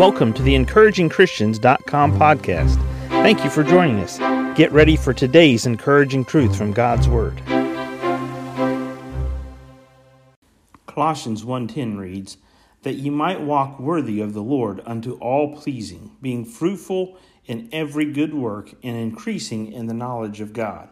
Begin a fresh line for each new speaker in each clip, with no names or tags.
Welcome to the encouragingchristians.com podcast. Thank you for joining us. Get ready for today's encouraging truth from God's word. Colossians 1:10 reads, "That ye might walk worthy of the Lord unto all pleasing, being fruitful in every good work and increasing in the knowledge of God."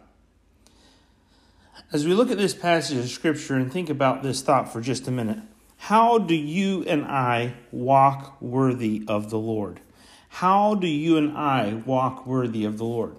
As we look at this passage of scripture and think about this thought for just a minute, how do you and I walk worthy of the Lord? How do you and I walk worthy of the Lord?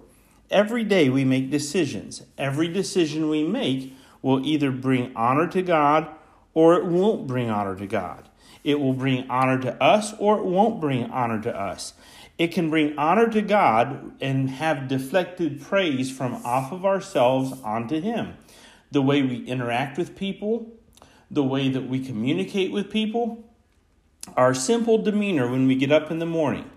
Every day we make decisions. Every decision we make will either bring honor to God or it won't bring honor to God. It will bring honor to us or it won't bring honor to us. It can bring honor to God and have deflected praise from off of ourselves onto Him. The way we interact with people, the way that we communicate with people, our simple demeanor when we get up in the morning.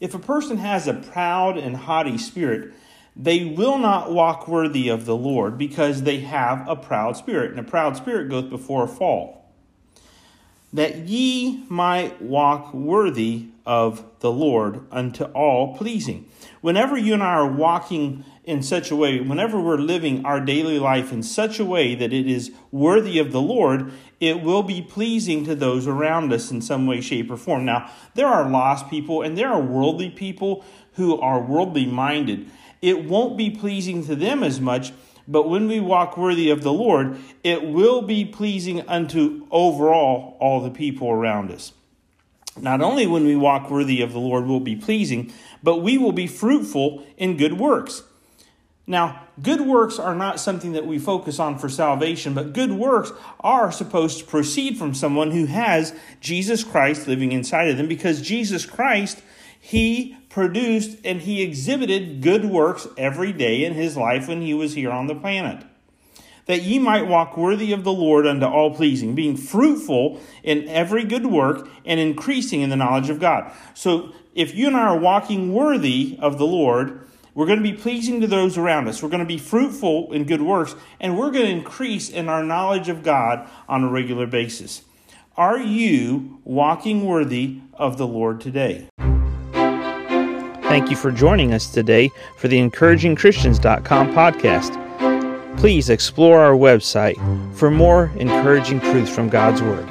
If a person has a proud and haughty spirit, they will not walk worthy of the Lord because they have a proud spirit, and a proud spirit goeth before a fall. That ye might walk worthy of the Lord unto all pleasing. Whenever you and I are walking in such a way, whenever we're living our daily life in such a way that it is worthy of the Lord, it will be pleasing to those around us in some way, shape, or form. Now, there are lost people and there are worldly people who are worldly minded. It won't be pleasing to them as much, but when we walk worthy of the Lord, it will be pleasing unto overall all the people around us. Not only when we walk worthy of the Lord will be pleasing, but we will be fruitful in good works. Now, good works are not something that we focus on for salvation, but good works are supposed to proceed from someone who has Jesus Christ living inside of them because Jesus Christ, he produced and he exhibited good works every day in his life when he was here on the planet. That ye might walk worthy of the Lord unto all pleasing, being fruitful in every good work and increasing in the knowledge of God. So, if you and I are walking worthy of the Lord, we're going to be pleasing to those around us. We're going to be fruitful in good works, and we're going to increase in our knowledge of God on a regular basis. Are you walking worthy of the Lord today? Thank you for joining us today for the encouragingchristians.com podcast. Please explore our website for more encouraging truths from God's Word.